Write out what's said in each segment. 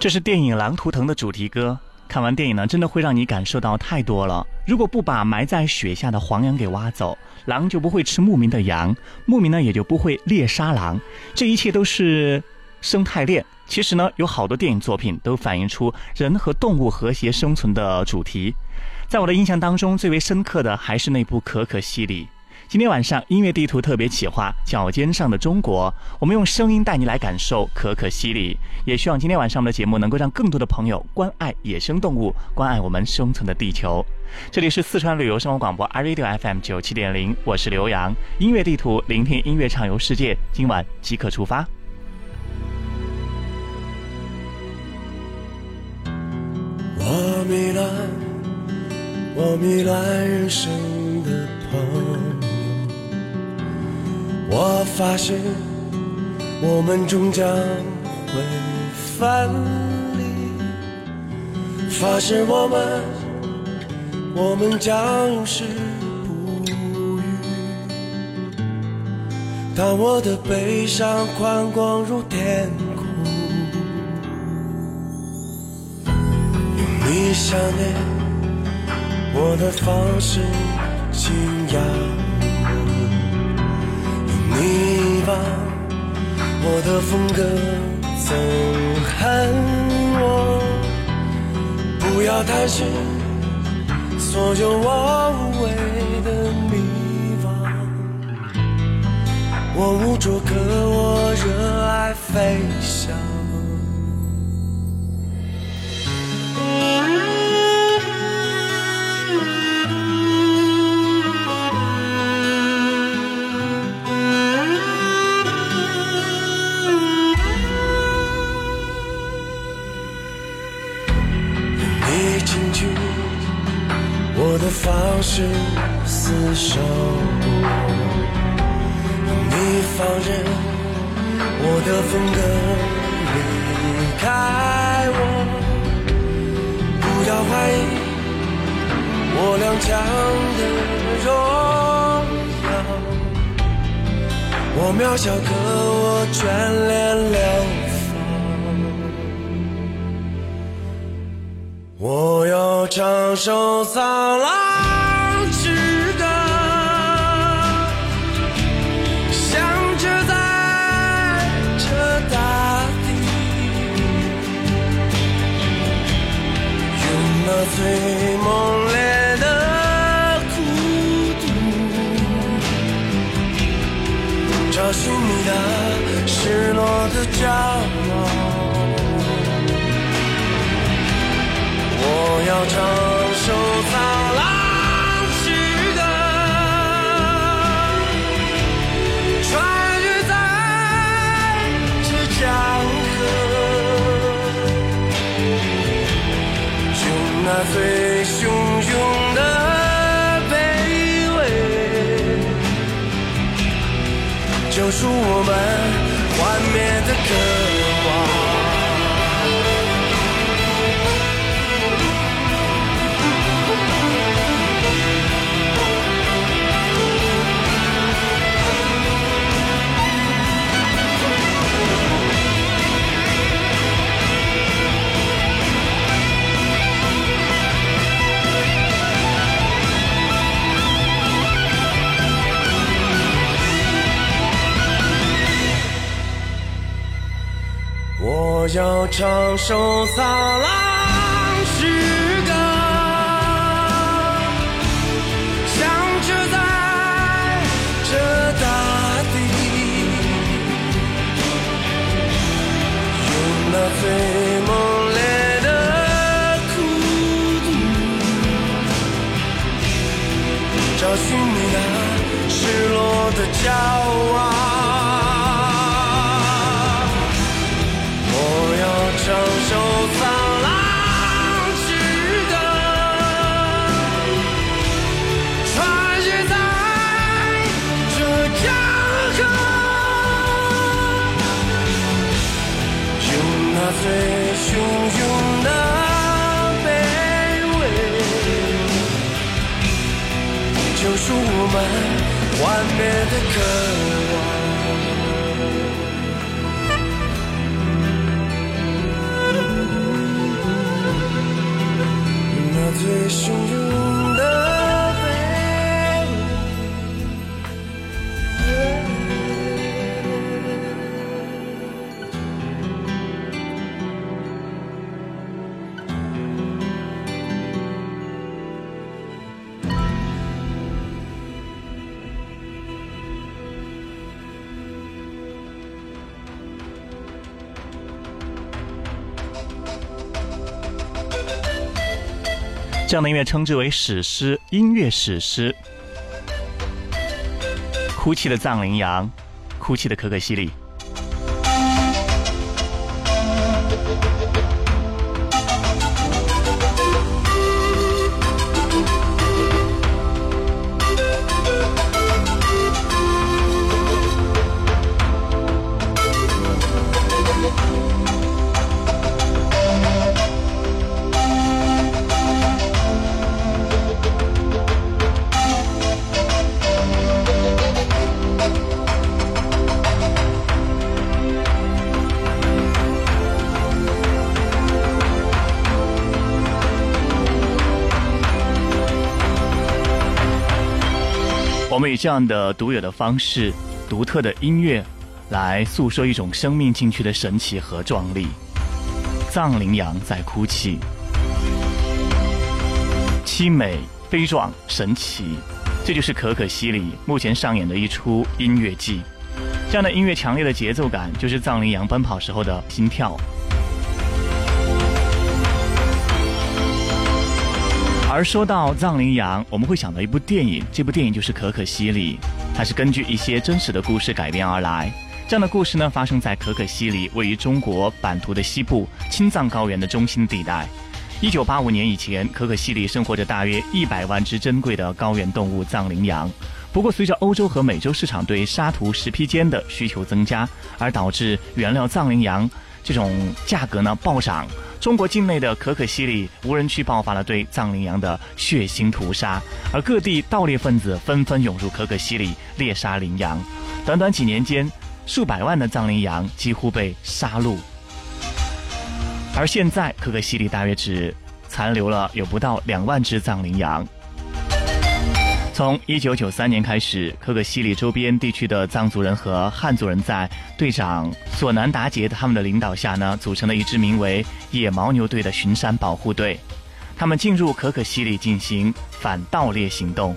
这是电影《狼图腾》的主题歌。看完电影呢，真的会让你感受到太多了。如果不把埋在雪下的黄羊给挖走，狼就不会吃牧民的羊，牧民呢也就不会猎杀狼。这一切都是生态链。其实呢，有好多电影作品都反映出人和动物和谐生存的主题。在我的印象当中，最为深刻的还是那部《可可西里》。今天晚上音乐地图特别企划《脚尖上的中国》，我们用声音带你来感受可可西里。也希望今天晚上我们的节目能够让更多的朋友关爱野生动物，关爱我们生存的地球。这里是四川旅游生活广播 iRadio FM 九七点零，我是刘洋。音乐地图，聆听音乐畅游世界。今晚即刻出发。我迷乱，我迷乱人生的朋友。我发誓，我们终将会分离。发誓我们，我们将永世不渝。当我的悲伤宽广如天空，用你想念我的方式轻扬。你把我的风格憎恨我，不要担心所有我无谓的迷茫。我无着可我热爱飞翔。方式厮守，你放任我的风格离开我，不要怀疑我踉跄的荣耀，我渺小可我眷恋流。我要唱首苍狼最猛烈的孤独，找寻你的失落的骄傲。我要唱首最汹涌的卑微，救赎我们幻灭的渴要唱首萨拉这样的音乐称之为史诗，音乐史诗。哭泣的藏羚羊，哭泣的可可西里。这样的独有的方式、独特的音乐，来诉说一种生命进去的神奇和壮丽。藏羚羊在哭泣，凄美、悲壮、神奇，这就是可可西里目前上演的一出音乐剧。这样的音乐强烈的节奏感，就是藏羚羊奔跑时候的心跳。而说到藏羚羊，我们会想到一部电影，这部电影就是《可可西里》，它是根据一些真实的故事改编而来。这样的故事呢，发生在可可西里，位于中国版图的西部青藏高原的中心地带。一九八五年以前，可可西里生活着大约一百万只珍贵的高原动物藏羚羊。不过，随着欧洲和美洲市场对沙图石披肩的需求增加，而导致原料藏羚羊这种价格呢暴涨。中国境内的可可西里无人区爆发了对藏羚羊的血腥屠杀，而各地盗猎分子纷纷涌入可可西里猎杀羚羊。短短几年间，数百万的藏羚羊几乎被杀戮。而现在，可可西里大约只残留了有不到两万只藏羚羊。从一九九三年开始，可可西里周边地区的藏族人和汉族人在队长索南达杰他们的领导下呢，组成了一支名为“野牦牛队”的巡山保护队。他们进入可可西里进行反盗猎行动。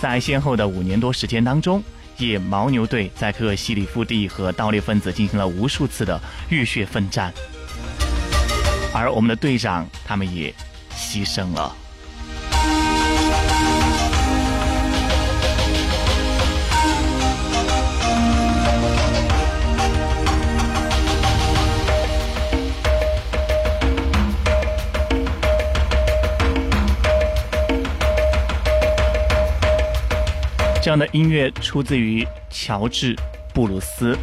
在先后的五年多时间当中，野牦牛队在可可西里腹地和盗猎分子进行了无数次的浴血奋战。而我们的队长他们也牺牲了。这样的音乐出自于乔治·布鲁斯。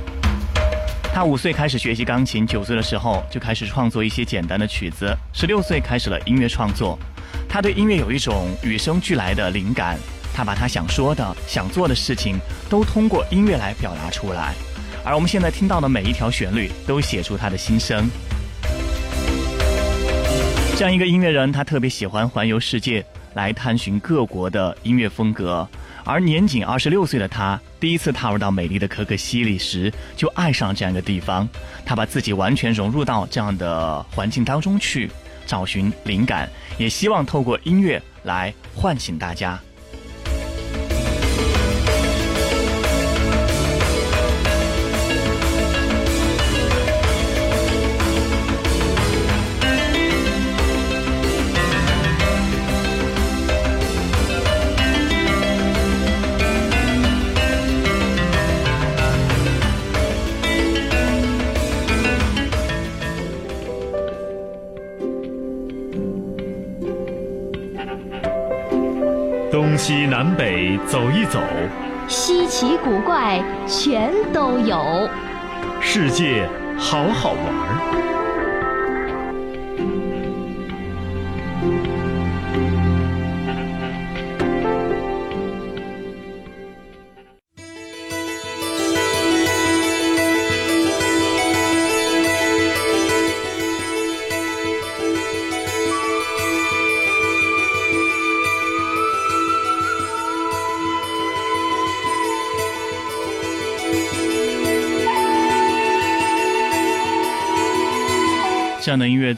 他五岁开始学习钢琴，九岁的时候就开始创作一些简单的曲子，十六岁开始了音乐创作。他对音乐有一种与生俱来的灵感，他把他想说的、想做的事情都通过音乐来表达出来。而我们现在听到的每一条旋律，都写出他的心声。这样一个音乐人，他特别喜欢环游世界，来探寻各国的音乐风格。而年仅二十六岁的他，第一次踏入到美丽的可可西里时，就爱上这样一个地方。他把自己完全融入到这样的环境当中去，找寻灵感，也希望透过音乐来唤醒大家。西南北走一走，稀奇古怪全都有。世界好好玩。这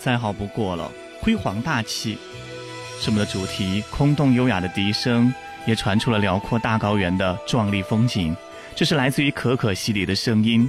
再好不过了，辉煌大气，是我们的主题。空洞优雅的笛声，也传出了辽阔大高原的壮丽风景。这是来自于可可西里的声音。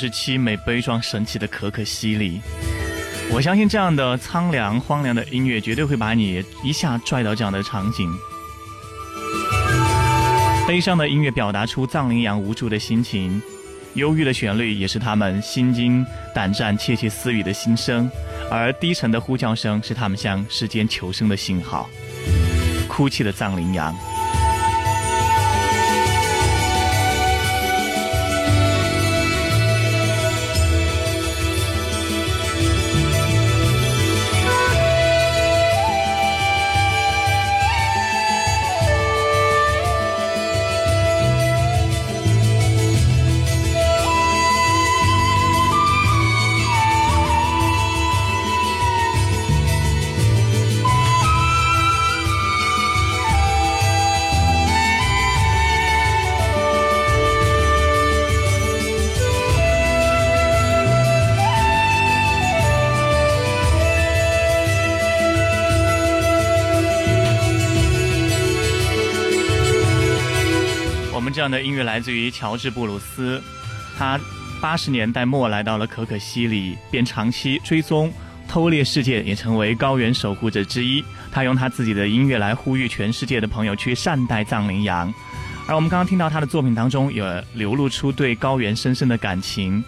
就是凄美悲壮神奇的可可西里。我相信这样的苍凉荒凉的音乐，绝对会把你一下拽到这样的场景。悲伤的音乐表达出藏羚羊无助的心情，忧郁的旋律也是他们心惊胆战、窃窃私语的心声，而低沉的呼叫声是他们向世间求生的信号。哭泣的藏羚羊。的音乐来自于乔治布鲁斯，他八十年代末来到了可可西里，便长期追踪偷猎事件，也成为高原守护者之一。他用他自己的音乐来呼吁全世界的朋友去善待藏羚羊，而我们刚刚听到他的作品当中，也流露出对高原深深的感情。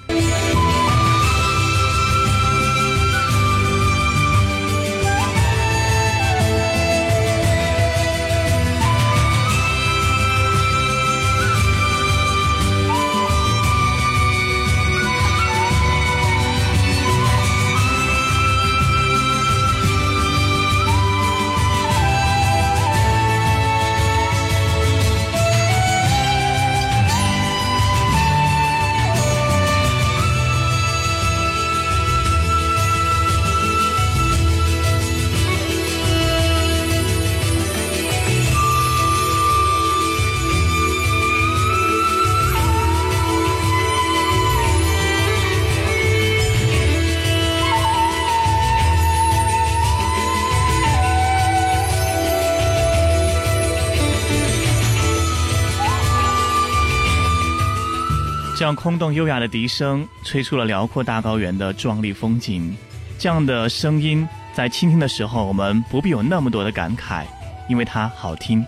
这样空洞优雅的笛声，吹出了辽阔大高原的壮丽风景。这样的声音，在倾听的时候，我们不必有那么多的感慨，因为它好听，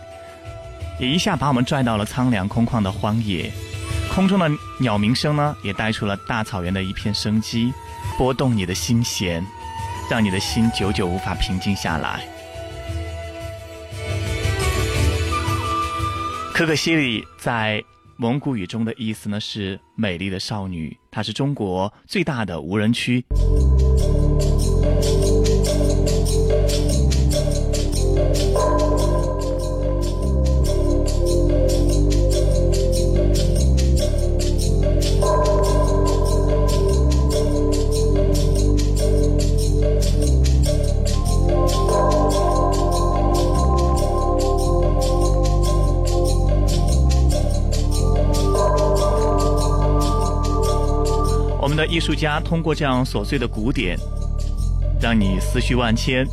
也一下把我们拽到了苍凉空旷的荒野。空中的鸟鸣声呢，也带出了大草原的一片生机，拨动你的心弦，让你的心久久无法平静下来。可可西里在。蒙古语中的意思呢是美丽的少女，它是中国最大的无人区。艺术家通过这样琐碎的鼓点，让你思绪万千，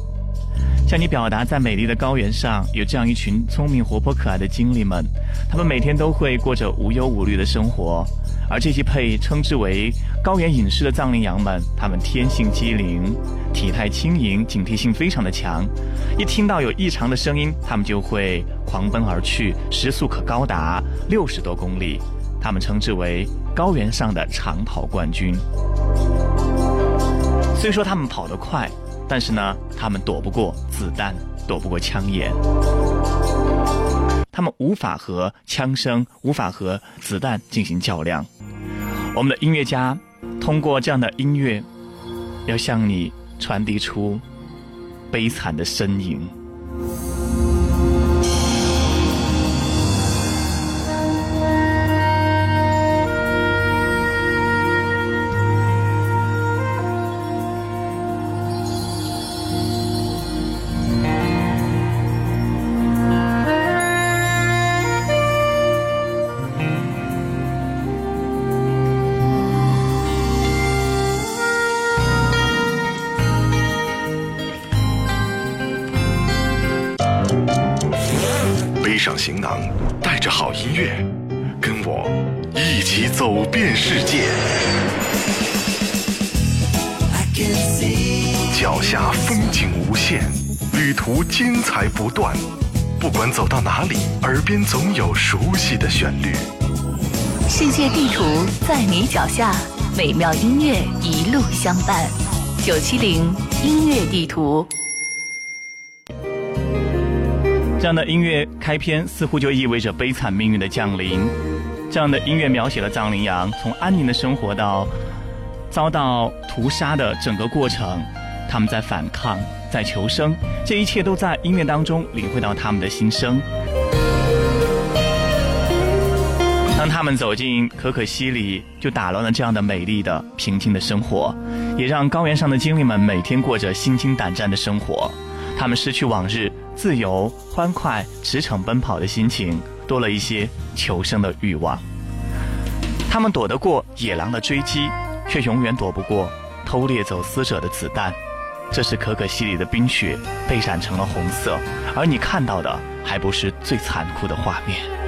向你表达在美丽的高原上有这样一群聪明、活泼、可爱的精灵们，他们每天都会过着无忧无虑的生活。而这些被称之为高原隐士的藏羚羊们，他们天性机灵，体态轻盈，警惕性非常的强。一听到有异常的声音，他们就会狂奔而去，时速可高达六十多公里。他们称之为。高原上的长跑冠军，虽说他们跑得快，但是呢，他们躲不过子弹，躲不过枪眼，他们无法和枪声、无法和子弹进行较量。我们的音乐家通过这样的音乐，要向你传递出悲惨的身影。囊，带着好音乐，跟我，一起走遍世界。脚下风景无限，旅途精彩不断。不管走到哪里，耳边总有熟悉的旋律。世界地图在你脚下，美妙音乐一路相伴。九七零音乐地图。这样的音乐开篇，似乎就意味着悲惨命运的降临。这样的音乐描写了藏羚羊从安宁的生活到遭到屠杀的整个过程，他们在反抗，在求生，这一切都在音乐当中领会到他们的心声。当他们走进可可西里，就打乱了这样的美丽的、平静的生活，也让高原上的精灵们每天过着心惊胆战的生活。他们失去往日自由、欢快、驰骋奔跑的心情，多了一些求生的欲望。他们躲得过野狼的追击，却永远躲不过偷猎走私者的子弹。这是可可西里的冰雪被染成了红色，而你看到的还不是最残酷的画面。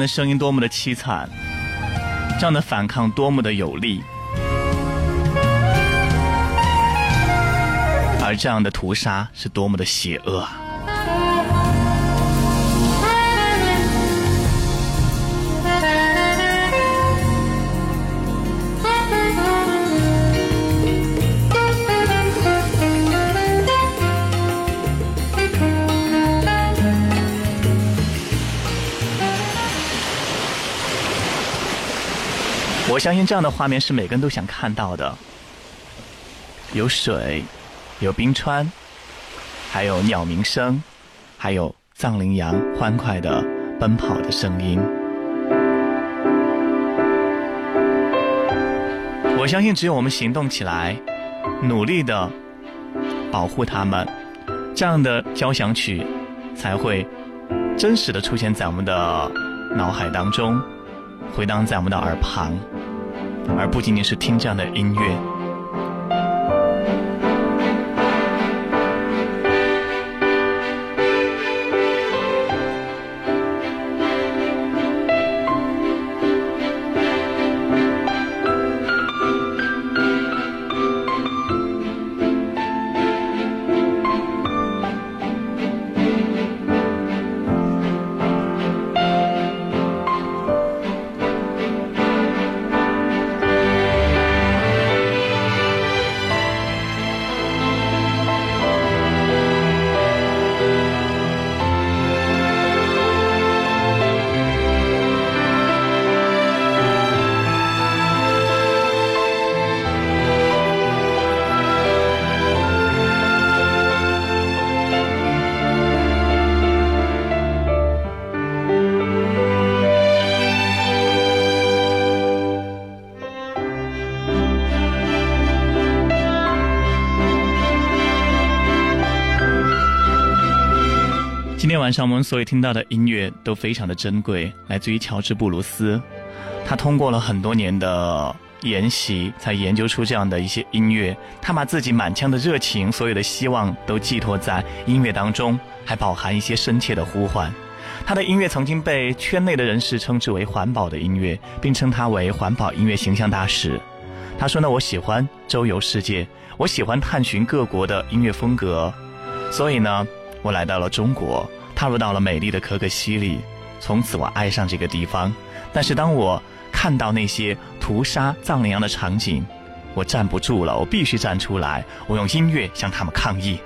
的声音多么的凄惨，这样的反抗多么的有力，而这样的屠杀是多么的邪恶啊！相信这样的画面是每个人都想看到的，有水，有冰川，还有鸟鸣声，还有藏羚羊欢快的奔跑的声音。我相信，只有我们行动起来，努力的保护它们，这样的交响曲才会真实的出现在我们的脑海当中，回荡在我们的耳旁。而不仅仅是听这样的音乐。晚上我们所有听到的音乐都非常的珍贵，来自于乔治布鲁斯。他通过了很多年的研习，才研究出这样的一些音乐。他把自己满腔的热情、所有的希望都寄托在音乐当中，还饱含一些深切的呼唤。他的音乐曾经被圈内的人士称之为环保的音乐，并称他为环保音乐形象大使。他说呢：“我喜欢周游世界，我喜欢探寻各国的音乐风格，所以呢，我来到了中国。”踏入到了美丽的可可西里，从此我爱上这个地方。但是当我看到那些屠杀藏羚羊的场景，我站不住了，我必须站出来，我用音乐向他们抗议。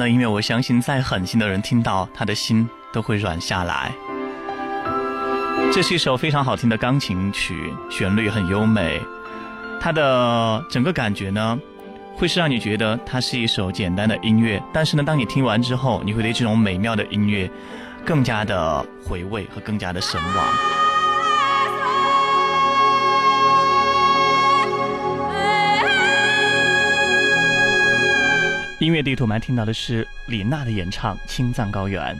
的音乐，我相信再狠心的人听到，他的心都会软下来。这是一首非常好听的钢琴曲，旋律很优美，它的整个感觉呢，会是让你觉得它是一首简单的音乐，但是呢，当你听完之后，你会对这种美妙的音乐更加的回味和更加的神往。音乐地图，我们听到的是李娜的演唱《青藏高原》。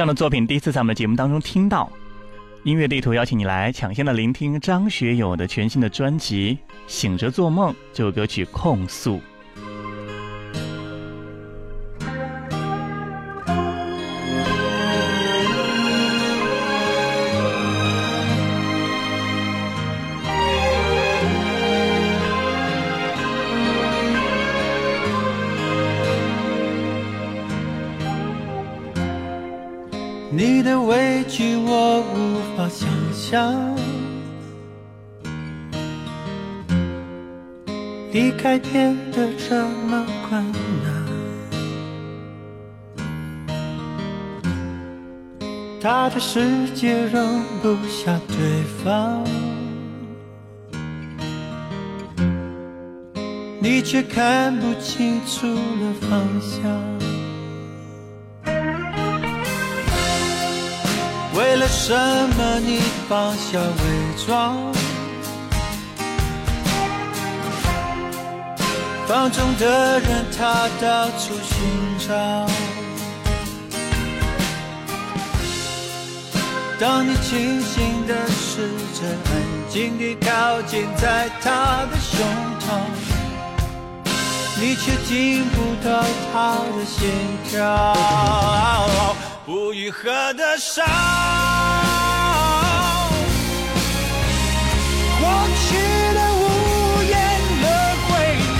这样的作品，第一次在我们的节目当中听到。音乐地图邀请你来抢先的聆听张学友的全新的专辑《醒着做梦》这首歌曲《控诉》。你的委屈我无法想象，离开变得这么困难。他的世界容不下对方，你却看不清楚了方向。为了什么你放下伪装？放纵的人，他到处寻找。当你清醒的试着安静地靠近在他的胸膛，你却听不到他的心跳。不愈合的伤。过去的无言的回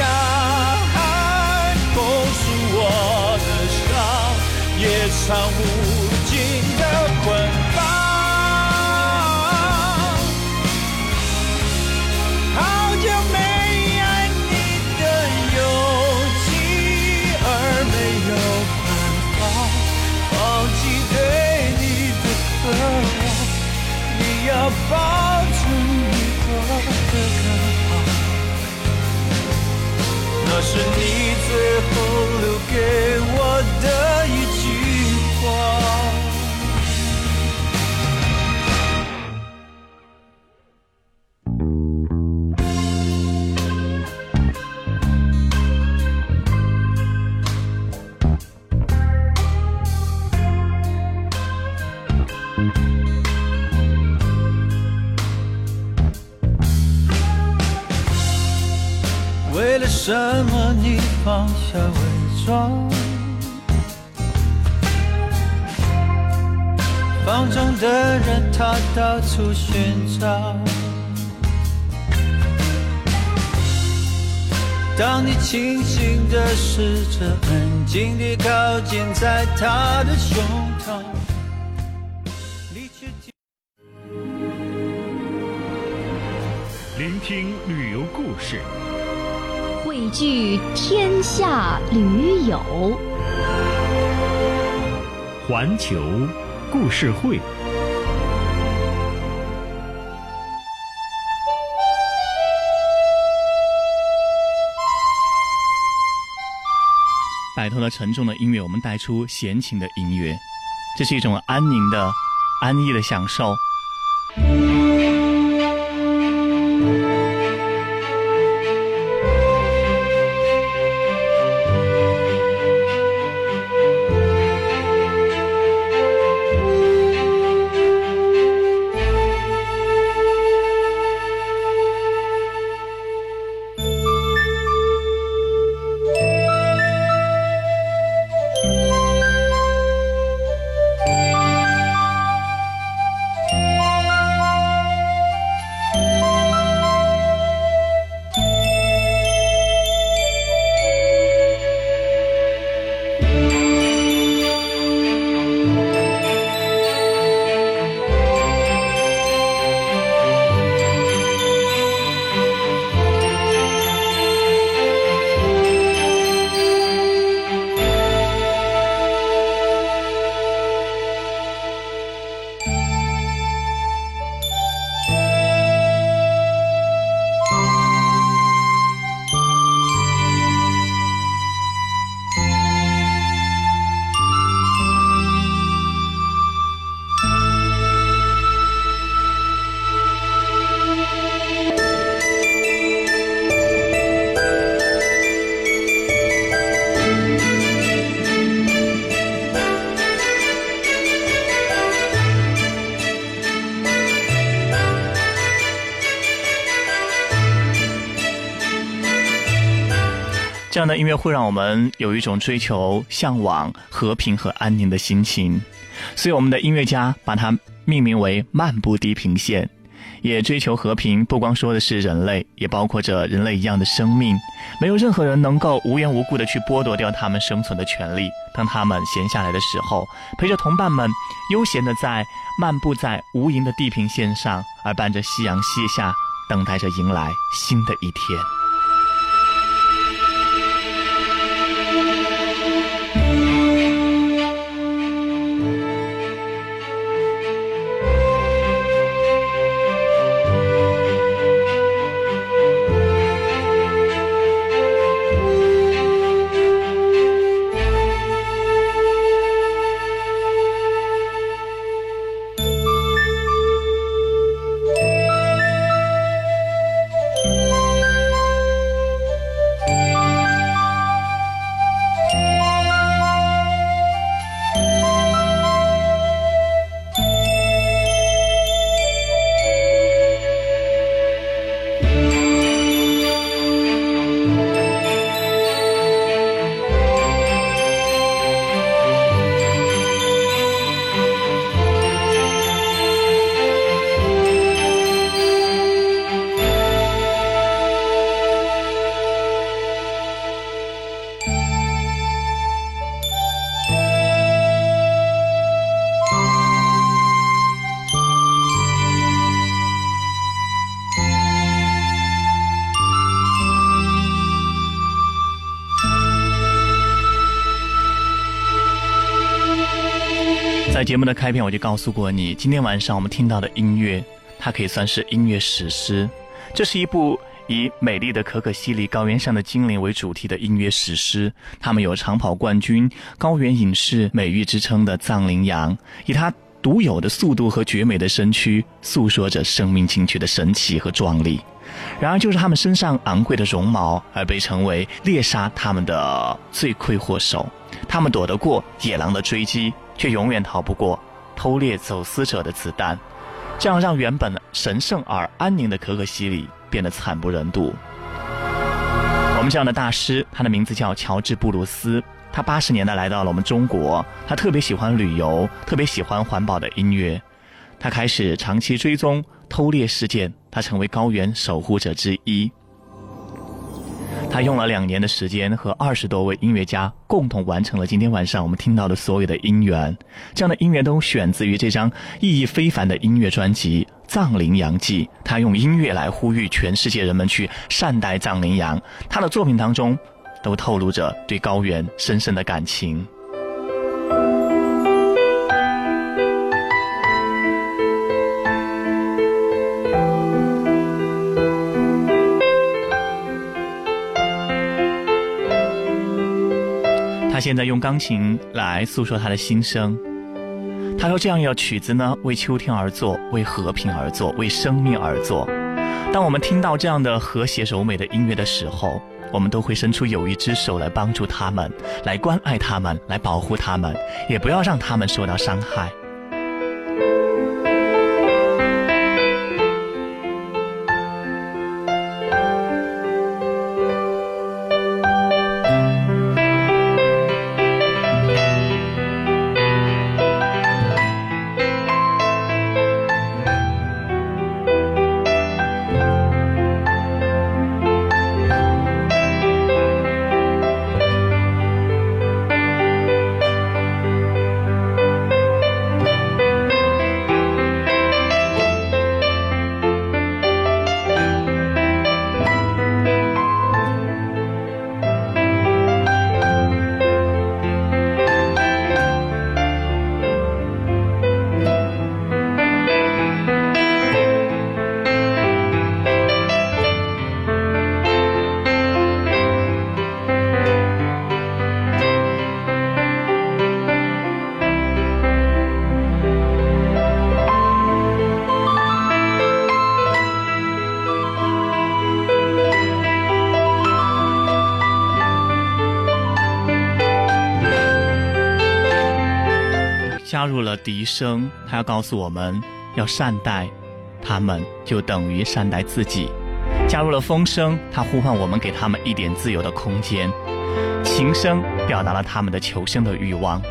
答，告诉我的伤，夜长安静地靠近在他的胸膛，你却听聆听旅游故事，汇聚天下驴友，环球故事会。脱了沉重的音乐，我们带出闲情的音乐，这是一种安宁的、安逸的享受。这样的音乐会让我们有一种追求、向往和平和安宁的心情，所以我们的音乐家把它命名为“漫步地平线”，也追求和平。不光说的是人类，也包括着人类一样的生命，没有任何人能够无缘无故的去剥夺掉他们生存的权利。当他们闲下来的时候，陪着同伴们悠闲的在漫步在无垠的地平线上，而伴着夕阳西下，等待着迎来新的一天。节目的开篇，我就告诉过你，今天晚上我们听到的音乐，它可以算是音乐史诗。这是一部以美丽的可可西里高原上的精灵为主题的音乐史诗。他们有长跑冠军、高原隐士美誉之称的藏羚羊，以它独有的速度和绝美的身躯，诉说着生命进取的神奇和壮丽。然而，就是他们身上昂贵的绒毛，而被称为猎杀他们的罪魁祸首。他们躲得过野狼的追击，却永远逃不过偷猎走私者的子弹。这样让原本神圣而安宁的可可西里变得惨不忍睹。我们这样的大师，他的名字叫乔治·布鲁斯。他八十年代来到了我们中国，他特别喜欢旅游，特别喜欢环保的音乐。他开始长期追踪偷猎事件，他成为高原守护者之一。他用了两年的时间，和二十多位音乐家共同完成了今天晚上我们听到的所有的音源。这样的音乐都选自于这张意义非凡的音乐专辑《藏羚羊记》。他用音乐来呼吁全世界人们去善待藏羚羊。他的作品当中，都透露着对高原深深的感情。他现在用钢琴来诉说他的心声。他说：“这样一首曲子呢，为秋天而作，为和平而作，为生命而作。当我们听到这样的和谐柔美的音乐的时候，我们都会伸出友谊之手来帮助他们，来关爱他们，来保护他们，也不要让他们受到伤害。”笛声，他要告诉我们要善待他们，就等于善待自己。加入了风声，他呼唤我们给他们一点自由的空间。琴声表达了他们的求生的欲望。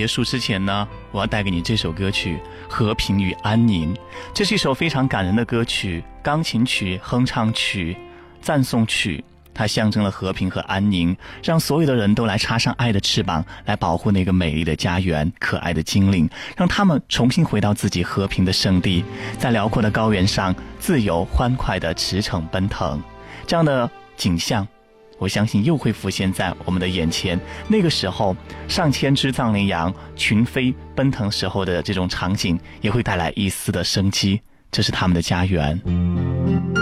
结束之前呢，我要带给你这首歌曲《和平与安宁》。这是一首非常感人的歌曲，钢琴曲、哼唱曲、赞颂曲，它象征了和平和安宁，让所有的人都来插上爱的翅膀，来保护那个美丽的家园、可爱的精灵，让他们重新回到自己和平的圣地，在辽阔的高原上自由欢快地驰骋奔腾。这样的景象。我相信又会浮现在我们的眼前。那个时候，上千只藏羚羊群飞奔腾时候的这种场景，也会带来一丝的生机。这是他们的家园。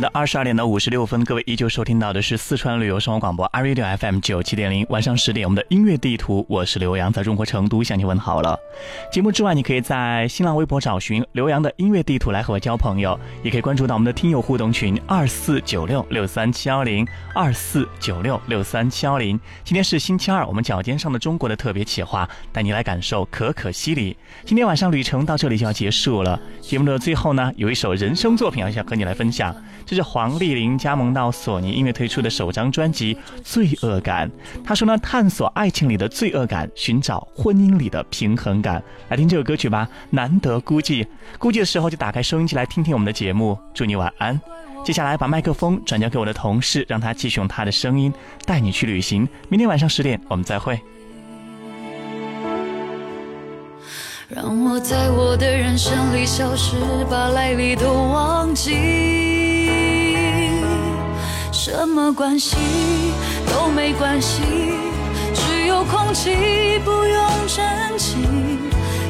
来到二十二点的五十六分，各位依旧收听到的是四川旅游生活广播 i Radio FM 九七点零，晚上十点我们的音乐地图，我是刘洋，在中国成都向你问好了。节目之外，你可以在新浪微博找寻刘洋的音乐地图来和我交朋友，也可以关注到我们的听友互动群二四九六六三七幺零二四九六六三七幺零。今天是星期二，我们脚尖上的中国的特别企划，带你来感受可可西里。今天晚上旅程到这里就要结束了，节目的最后呢，有一首人声作品要想和你来分享。这是黄丽玲加盟到索尼音乐推出的首张专辑《罪恶感》。她说呢，探索爱情里的罪恶感，寻找婚姻里的平衡感。来听这首歌曲吧，难得孤寂。孤寂的时候就打开收音机来听听我们的节目。祝你晚安。接下来把麦克风转交给我的同事，让他继续用他的声音带你去旅行。明天晚上十点我们再会。让我在我的人生里消失，把来历都忘记。什么关系都没关系，只有空气不用争气。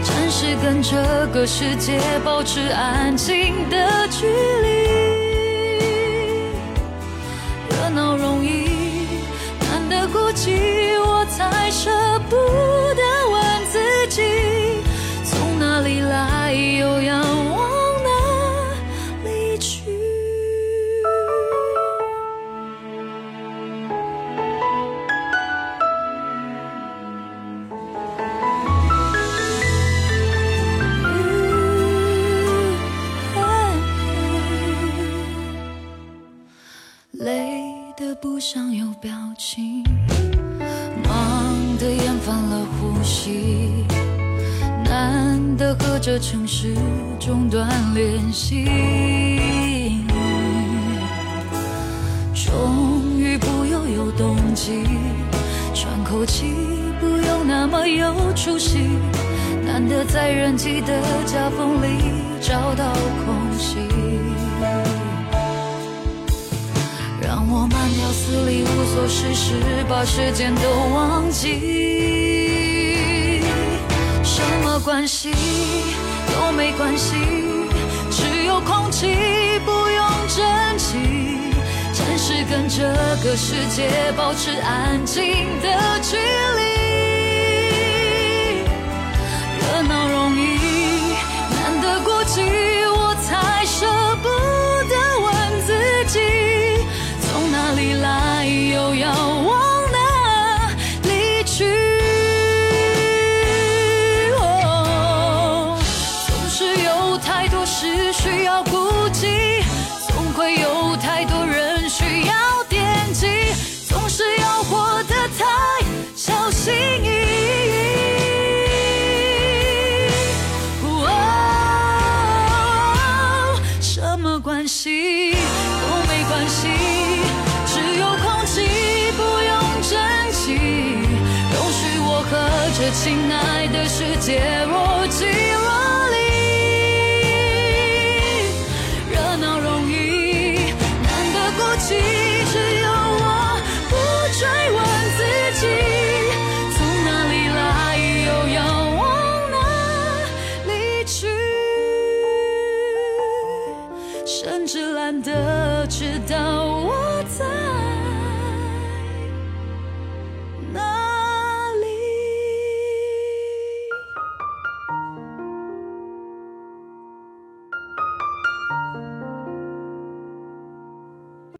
暂时跟这个世界保持安静的距离。